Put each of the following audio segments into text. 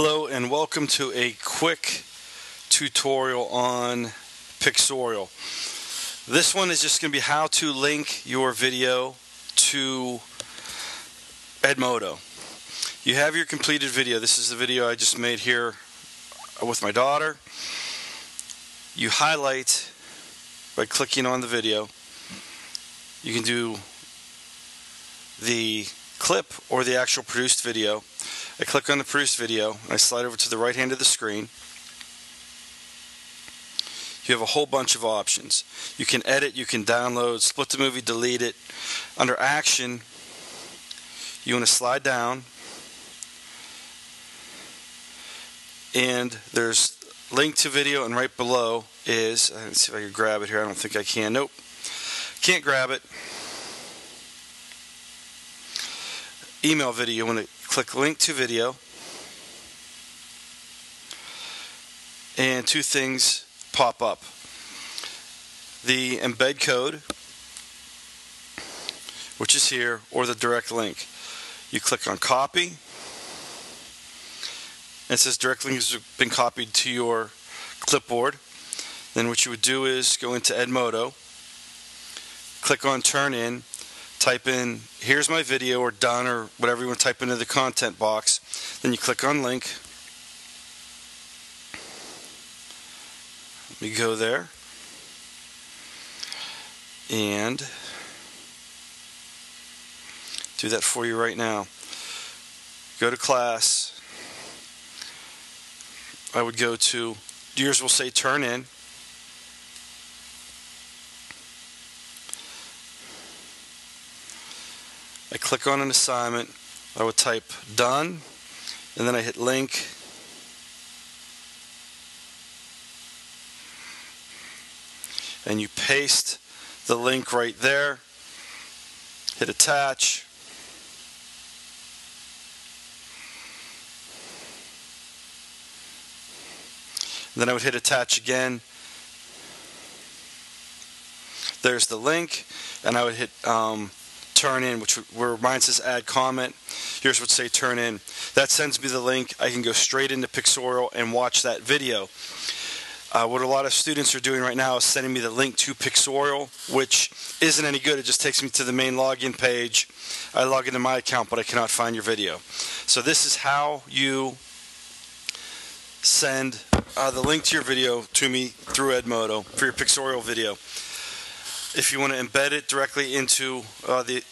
Hello and welcome to a quick tutorial on Pixorial. This one is just going to be how to link your video to Edmodo. You have your completed video. This is the video I just made here with my daughter. You highlight by clicking on the video. You can do the clip or the actual produced video. I click on the produced video and I slide over to the right hand of the screen. You have a whole bunch of options. You can edit, you can download, split the movie, delete it. Under action, you want to slide down and there's link to video and right below is, uh, let's see if I can grab it here. I don't think I can. Nope. Can't grab it. email video when it click link to video. And two things pop up. The embed code which is here or the direct link. You click on copy. And it says direct link has been copied to your clipboard. Then what you would do is go into Edmodo click on turn in type in here's my video or done or whatever you want to type into the content box. Then you click on link. Let me go there. And do that for you right now. Go to class. I would go to yours will say turn in click on an assignment, I would type done, and then I hit link. And you paste the link right there, hit attach. then I would hit attach again. There's the link, and I would hit um, turn in, which where mine says add comment. Yours would say turn in. That sends me the link. I can go straight into Pixorial and watch that video. Uh, what a lot of students are doing right now is sending me the link to Pixorial, which isn't any good. It just takes me to the main login page. I log into my account, but I cannot find your video. So this is how you send uh, the link to your video to me through Edmodo for your Pixorial video if you want to embed it directly into uh, the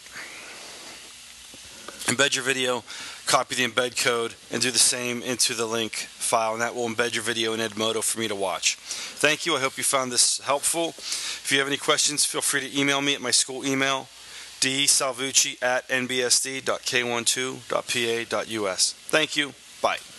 embed your video, copy the embed code, and do the same into the link file, and that will embed your video in Edmodo for me to watch. Thank you. I hope you found this helpful. If you have any questions, feel free to email me at my school email, dsalvucci at nbsd.k12.pa.us. Thank you. Bye.